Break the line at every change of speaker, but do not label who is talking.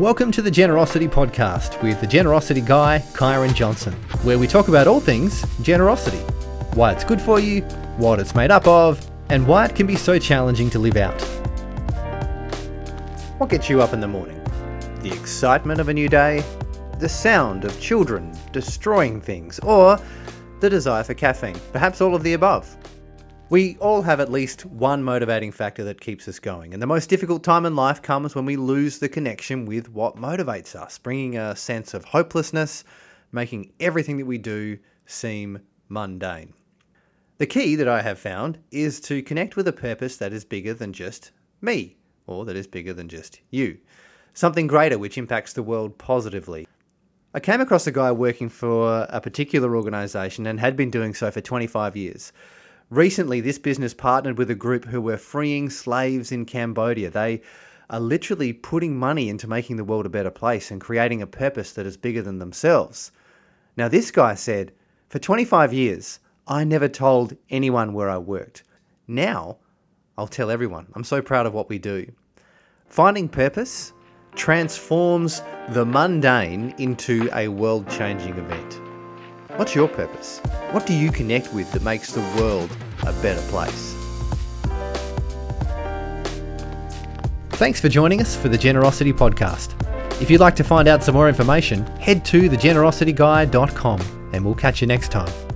Welcome to the Generosity Podcast with the Generosity Guy, Kyron Johnson, where we talk about all things generosity why it's good for you, what it's made up of, and why it can be so challenging to live out. What gets you up in the morning? The excitement of a new day? The sound of children destroying things? Or the desire for caffeine? Perhaps all of the above. We all have at least one motivating factor that keeps us going, and the most difficult time in life comes when we lose the connection with what motivates us, bringing a sense of hopelessness, making everything that we do seem mundane. The key that I have found is to connect with a purpose that is bigger than just me, or that is bigger than just you. Something greater which impacts the world positively. I came across a guy working for a particular organisation and had been doing so for 25 years. Recently, this business partnered with a group who were freeing slaves in Cambodia. They are literally putting money into making the world a better place and creating a purpose that is bigger than themselves. Now, this guy said, For 25 years, I never told anyone where I worked. Now, I'll tell everyone. I'm so proud of what we do. Finding purpose transforms the mundane into a world changing event. What's your purpose? What do you connect with that makes the world a better place? Thanks for joining us for the Generosity Podcast. If you'd like to find out some more information, head to thegenerosityguy.com and we'll catch you next time.